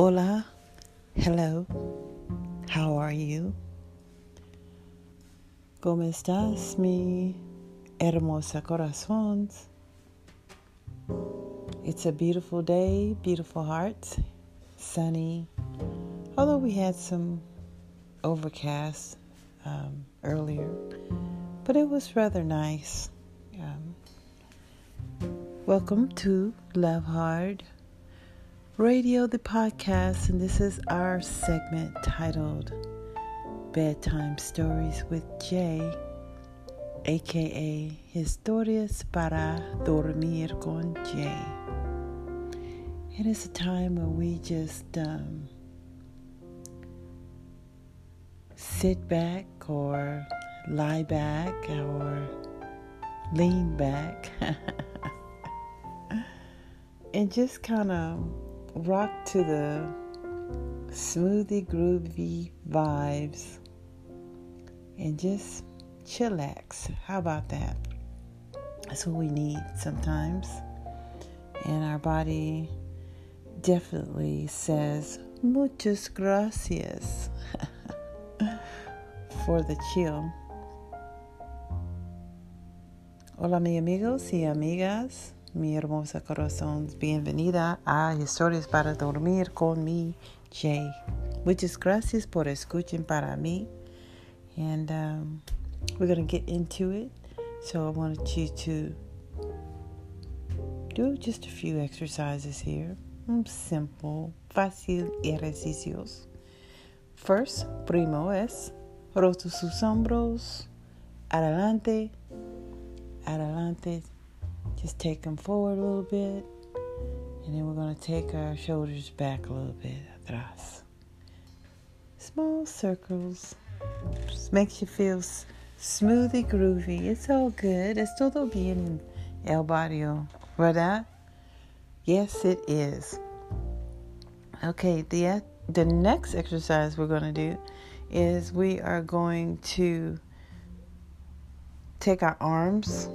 Hola, hello, how are you? ¿Cómo estás, mi hermosa corazones? It's a beautiful day, beautiful hearts, sunny. Although we had some overcast um, earlier, but it was rather nice. Um, welcome to Love Hard Radio, the podcast, and this is our segment titled Bedtime Stories with Jay, aka Historias para Dormir con Jay. It is a time where we just um, sit back or lie back or lean back and just kind of rock to the smoothie groovy vibes and just chillax. How about that? That's what we need sometimes. And our body definitely says muchas gracias for the chill. Hola, mi amigos y amigas. Mi hermosa corazón. Bienvenida a Historias para Dormir con mi Jay. Muchas gracias por escuchar para mí. And um, we're going to get into it. So I wanted you to do just a few exercises here. Simple, fácil ejercicios. First, primo es roto sus hombros, adelante, adelante, just take them forward a little bit. And then we're going to take our shoulders back a little bit atrás. Small circles. Just makes you feel smoothly groovy. It's all good. Es todo bien en el barrio, ¿verdad? Yes, it is. Okay, the the next exercise we're going to do is we are going to take our arms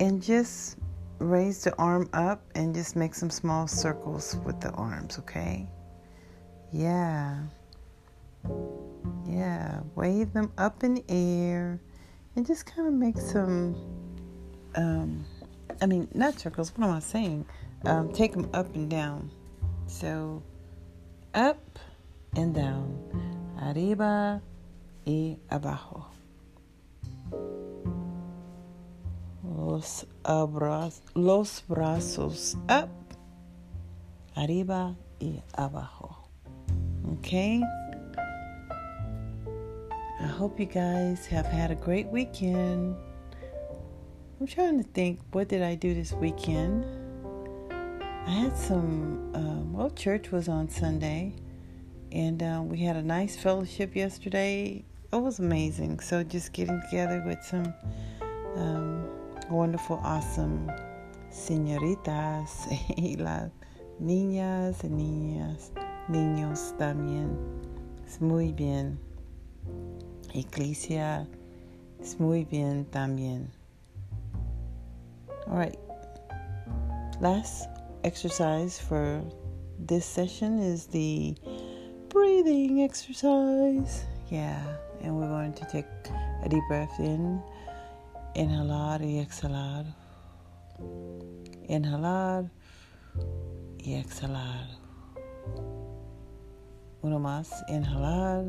and just raise the arm up and just make some small circles with the arms, okay? Yeah. Yeah. Wave them up in the air and just kind of make some, um, I mean, not circles, what am I saying? Um, take them up and down. So, up and down. Arriba y abajo. Los, abra- los brazos up, arriba y abajo. Okay? I hope you guys have had a great weekend. I'm trying to think, what did I do this weekend? I had some, um, well, church was on Sunday, and uh, we had a nice fellowship yesterday. It was amazing. So just getting together with some um, wonderful, awesome señoritas y las niñas niñas, niños también. Es muy bien. Iglesia es muy bien también. All right. Last exercise for this session is the breathing exercise. Yeah, and we're going to take a deep breath in Inhalar y exhalar. Inhalar y exhalar. Uno más. Inhalar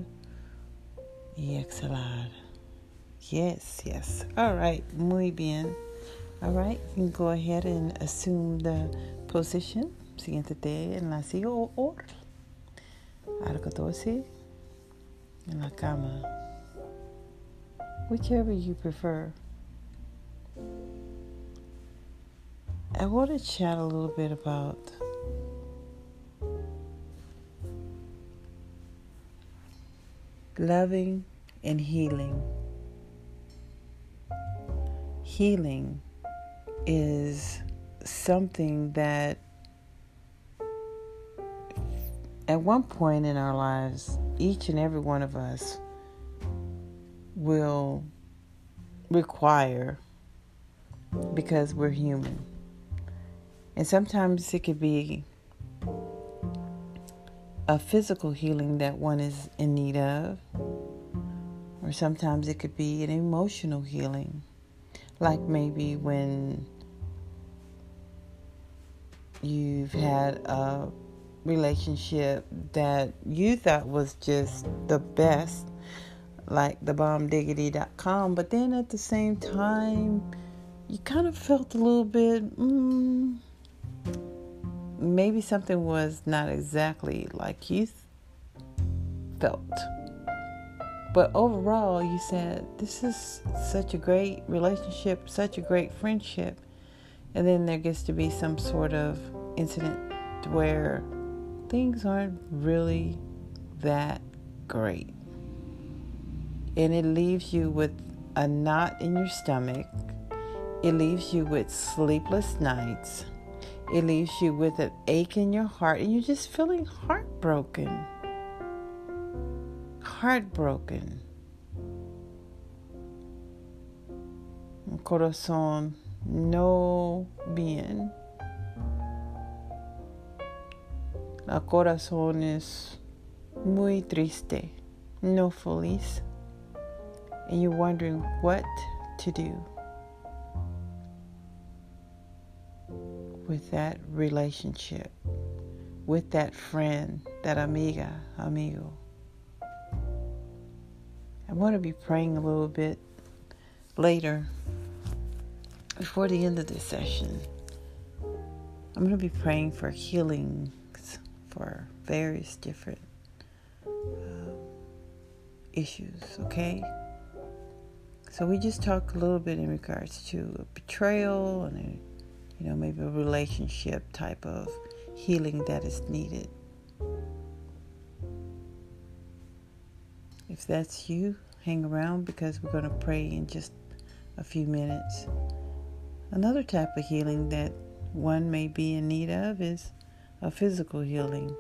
y exhalar. Yes, yes. All right. Muy bien. All right. You can go ahead and assume the position. Siéntate en la silla o, o al 14 en la cama. Whichever you prefer. I want to chat a little bit about loving and healing. Healing is something that at one point in our lives, each and every one of us will require because we're human. And sometimes it could be a physical healing that one is in need of, or sometimes it could be an emotional healing, like maybe when you've had a relationship that you thought was just the best, like the bombdiggity.com, but then at the same time, you kind of felt a little bit, mm, maybe something was not exactly like you felt. But overall, you said, This is such a great relationship, such a great friendship. And then there gets to be some sort of incident where things aren't really that great. And it leaves you with a knot in your stomach. It leaves you with sleepless nights. It leaves you with an ache in your heart, and you're just feeling heartbroken. Heartbroken. Corazón no bien. La corazón es muy triste, no feliz. And you're wondering what to do. With that relationship, with that friend, that amiga, amigo. I want to be praying a little bit later before the end of this session. I'm going to be praying for healings for various different uh, issues, okay? So we just talked a little bit in regards to betrayal and you know, maybe a relationship type of healing that is needed. If that's you, hang around because we're going to pray in just a few minutes. Another type of healing that one may be in need of is a physical healing.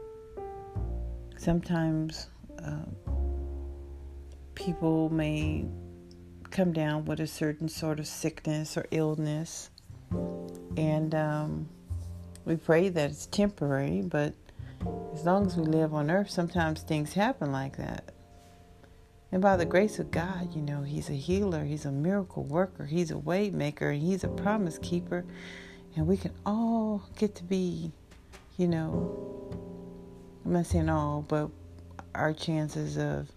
Sometimes uh, people may come down with a certain sort of sickness or illness and um, we pray that it's temporary, but as long as we live on earth, sometimes things happen like that. And by the grace of God, you know, He's a healer, He's a miracle worker, He's a way maker, and He's a promise keeper. And we can all get to be, you know, I'm not saying all, but our chances of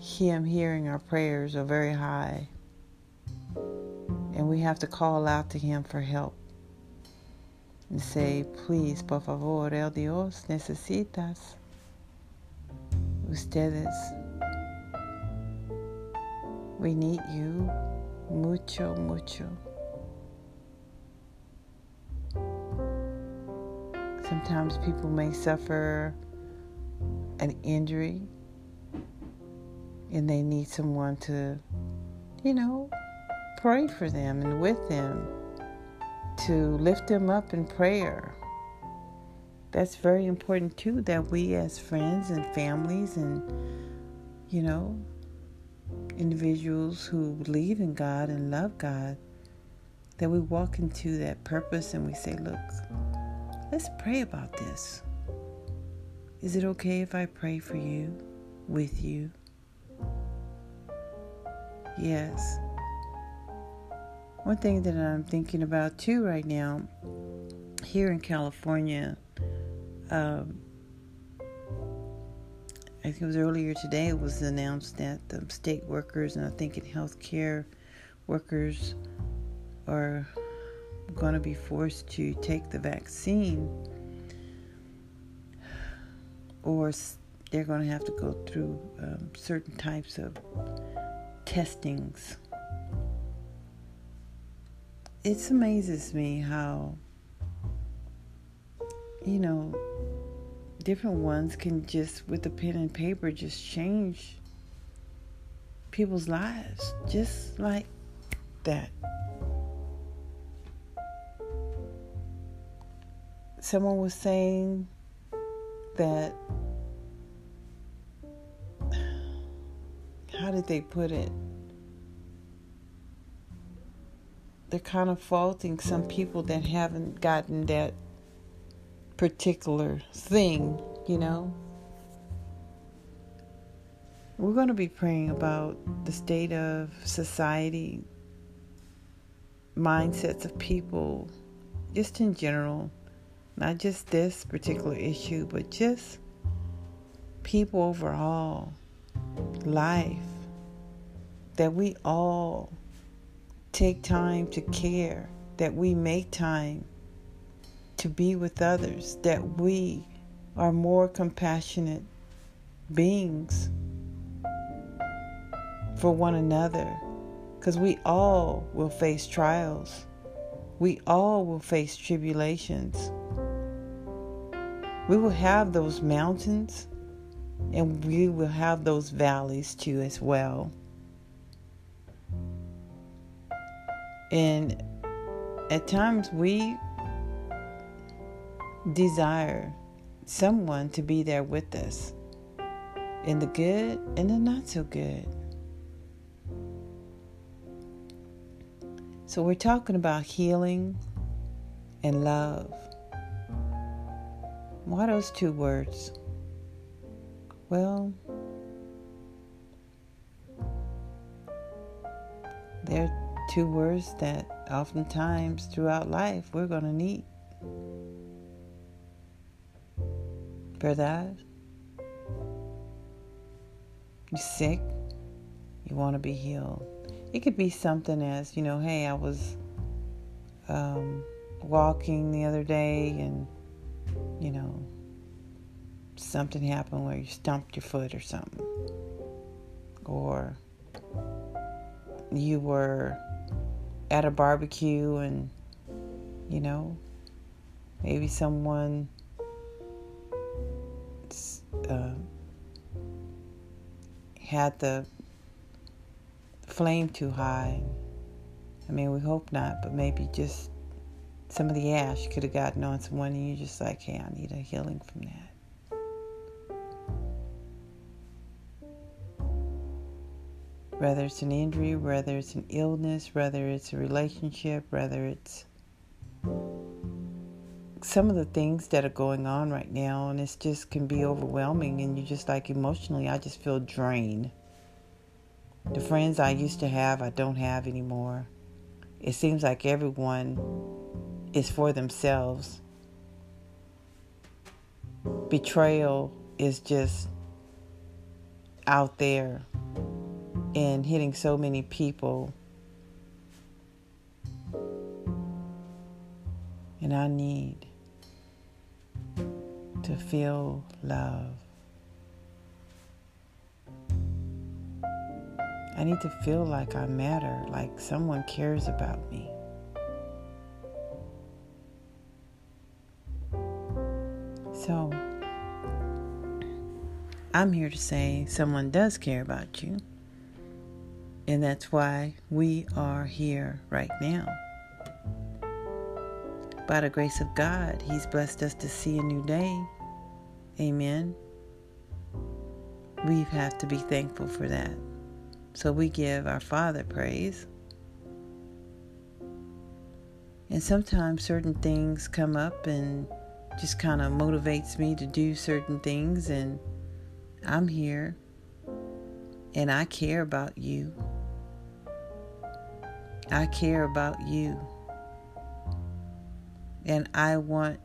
Him hearing our prayers are very high and we have to call out to Him for help and say, please, por favor, el Dios, necesitas ustedes. We need you mucho, mucho. Sometimes people may suffer an injury and they need someone to, you know, pray for them and with them, to lift them up in prayer. That's very important too, that we as friends and families and, you know, individuals who believe in God and love God, that we walk into that purpose and we say, look, let's pray about this. Is it okay if I pray for you, with you? Yes. One thing that I'm thinking about too right now, here in California, um, I think it was earlier today, it was announced that the state workers and I think in healthcare workers are going to be forced to take the vaccine or they're going to have to go through um, certain types of testings it amazes me how you know different ones can just with a pen and paper just change people's lives just like that. Someone was saying that how did they put it they're kind of faulting some people that haven't gotten that particular thing you know, we're going to be praying about the state of society, mindsets of people, just in general, not just this particular issue, but just people overall, life, that we all take time to care, that we make time to be with others, that we are more compassionate beings for one another. Because we all will face trials, we all will face tribulations. We will have those mountains and we will have those valleys too, as well. And at times we desire someone to be there with us in the good and the not so good. So, we're talking about healing and love. Why those two words? Well, they're two words that oftentimes throughout life we're going to need. ¿Verdad? You're sick, you want to be healed. It could be something as, you know, hey, I was um, walking the other day and, you know, something happened where you stumped your foot or something. Or you were at a barbecue and, you know, maybe someone uh, had the flame too high. I mean, we hope not, but maybe just some of the ash could have gotten on someone, and you're just like, hey, I need a healing from that. Whether it's an injury, whether it's an illness, whether it's a relationship, whether it's some of the things that are going on right now, and it just can be overwhelming. And you just like emotionally, I just feel drained. The friends I used to have, I don't have anymore. It seems like everyone is for themselves. Betrayal is just out there and hitting so many people. And I need to feel love. I need to feel like I matter, like someone cares about me. So, I'm here to say someone does care about you. And that's why we are here right now. By the grace of God, He's blessed us to see a new day. Amen. We have to be thankful for that. So we give our Father praise. And sometimes certain things come up and just kind of motivates me to do certain things and I'm here and I care about you. I care about you. And I want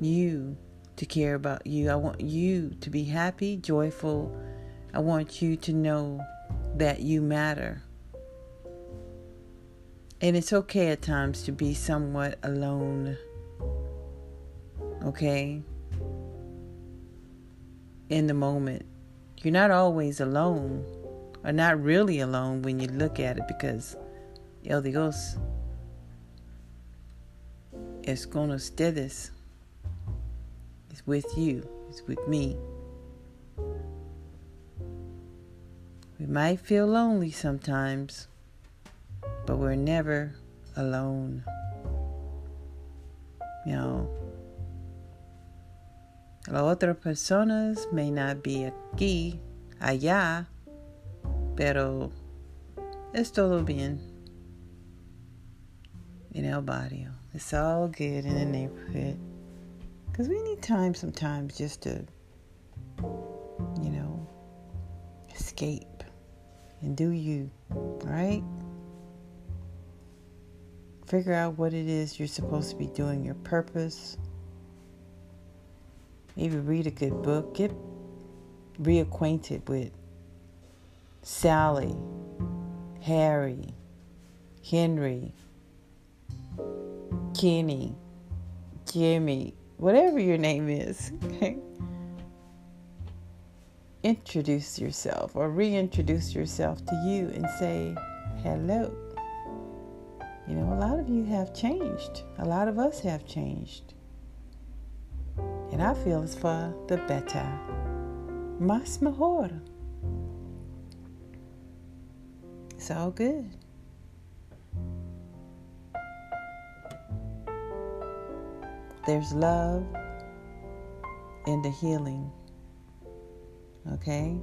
you to care about you. I want you to be happy, joyful. I want you to know that you matter. And it's okay at times to be somewhat alone. Okay? In the moment. You're not always alone, or not really alone when you look at it because El Dios es con ustedes. It's with you. It's with me. We might feel lonely sometimes, but we're never alone. You know, las otras personas may not be aquí, allá, pero es todo bien in El Barrio. It's all good in the neighborhood. Because we need time sometimes just to you know, escape and do you, right? Figure out what it is you're supposed to be doing, your purpose. Maybe read a good book. Get reacquainted with Sally, Harry, Henry, Kenny, Jimmy, whatever your name is. Introduce yourself or reintroduce yourself to you and say hello. You know, a lot of you have changed. A lot of us have changed. And I feel it's for the better. Más mejor. It's all good. There's love in the healing. Okay?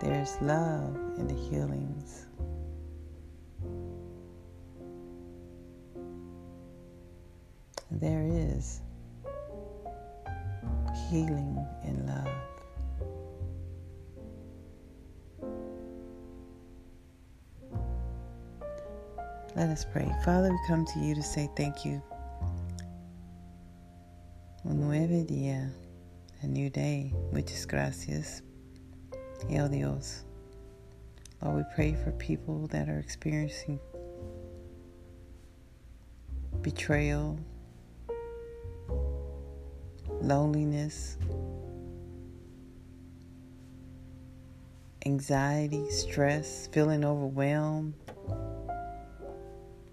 There's love in the healings. There is healing in love. Let us pray. Father, we come to you to say thank you. Un nuevo día, a new day. Muchas gracias. El Dios. Lord, we pray for people that are experiencing betrayal, loneliness, anxiety, stress, feeling overwhelmed.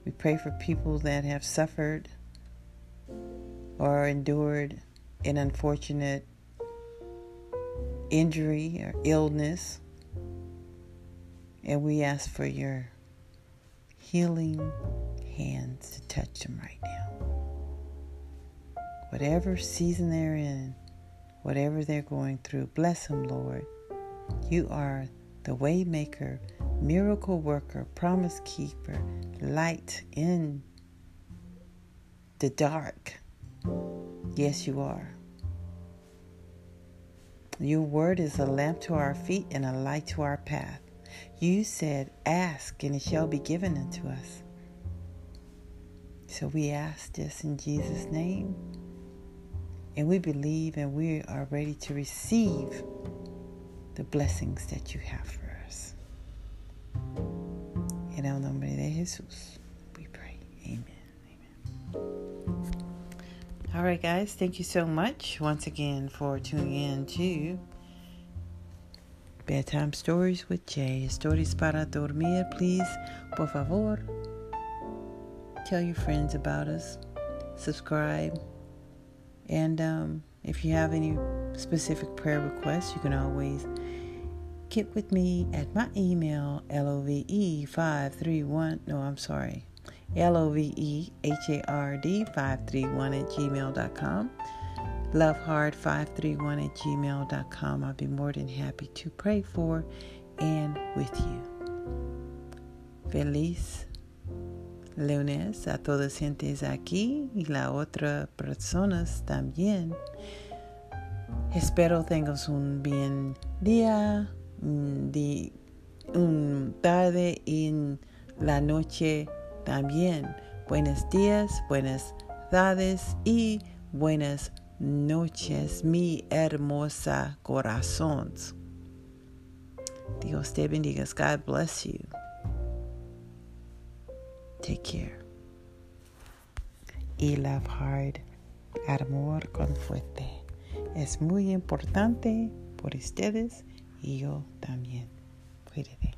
We pray for people that have suffered or endured an unfortunate injury or illness. And we ask for your healing hands to touch them right now. Whatever season they're in, whatever they're going through, bless them, Lord. You are the waymaker, miracle worker, promise keeper, light in the dark. Yes, you are. Your word is a lamp to our feet and a light to our path. You said, Ask, and it shall be given unto us. So we ask this in Jesus' name. And we believe and we are ready to receive the blessings that you have for us. En el nombre de Jesús, we pray. Amen. Amen. All right, guys, thank you so much once again for tuning in to Bedtime Stories with Jay. Stories para dormir, please, por favor. Tell your friends about us. Subscribe. And um, if you have any specific prayer requests, you can always get with me at my email, love531. No, I'm sorry. L O V E H A R D 531 at gmail.com. Lovehard531 at gmail.com. I'll be more than happy to pray for and with you. Feliz lunes a todos gentes aquí y las otras personas también. Espero tengas un bien día, un tarde y la noche también. Buenos días, buenas tardes y buenas noches, mi hermosa corazón. Dios te bendiga. God bless you. Take care. Y love hard. Amor con fuerte. Es muy importante por ustedes y yo también. Cuídate.